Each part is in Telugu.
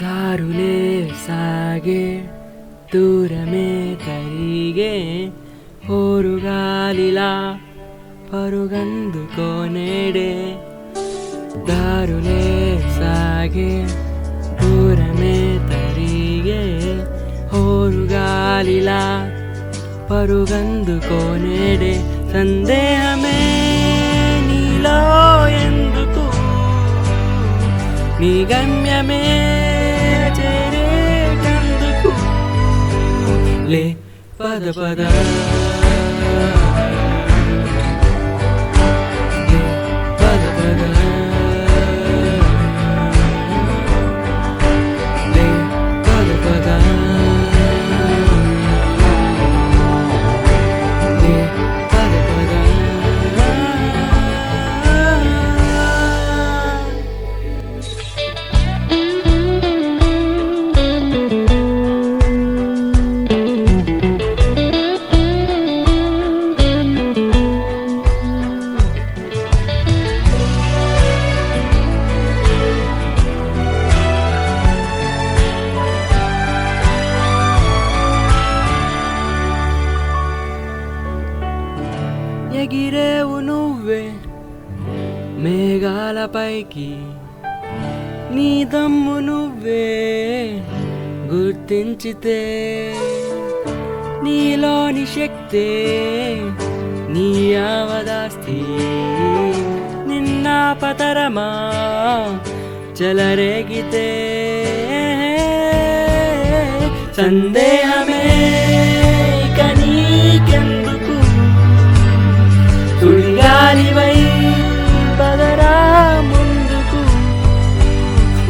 ದಾರುಲೆ ಸಾಗೆ, ದೂರಮೇ ತರಿಗೆ, ಹೋರುಗಾಲಿಲ ಪರುಗಂದು ಕೋನೆಡೆ ದಾರುಲೆ ಸಾಗೆ, ದೂರಮೇ ತರಿಗೆ, ಹೋರುಗಾಲಿಲ ಪರುಗಂದು ಕೋನೆಡೆ ಸಂದೇಹಮೇ ನೀಲೋ నీ చేరేటందుకు లే పద పద. ఎగిరేవు నువ్వే మేఘాల పైకి నీ దమ్ము నువ్వే గుర్తించితే నీలోని శక్తే నీ అవదాస్తి నిన్న పతరమా చెలరేగితే. సందేహమే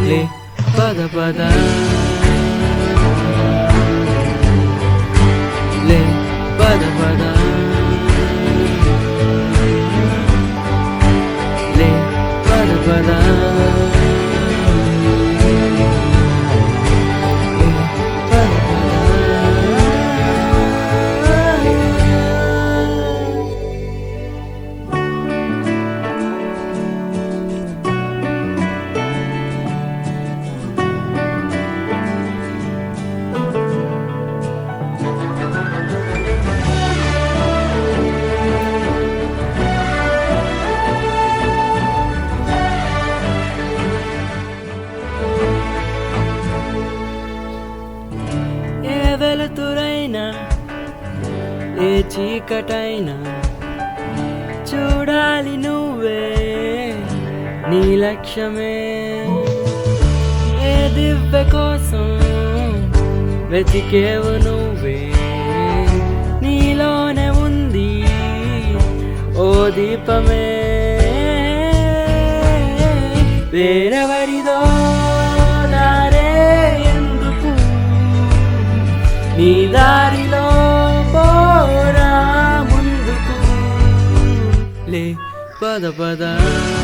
లే పద పద లే పద పద ఏ చీకటైనా చూడాలి నువ్వే నీ లక్ష్యమే. ఏ దివ్య కోసం వెతికేవు నువ్వే? నీలోనే ఉంది ఓ దీపమే. వేరెవరిదో దారే ఎందుకు? నీ దారిలో పోరా ముందుకు లే పద పద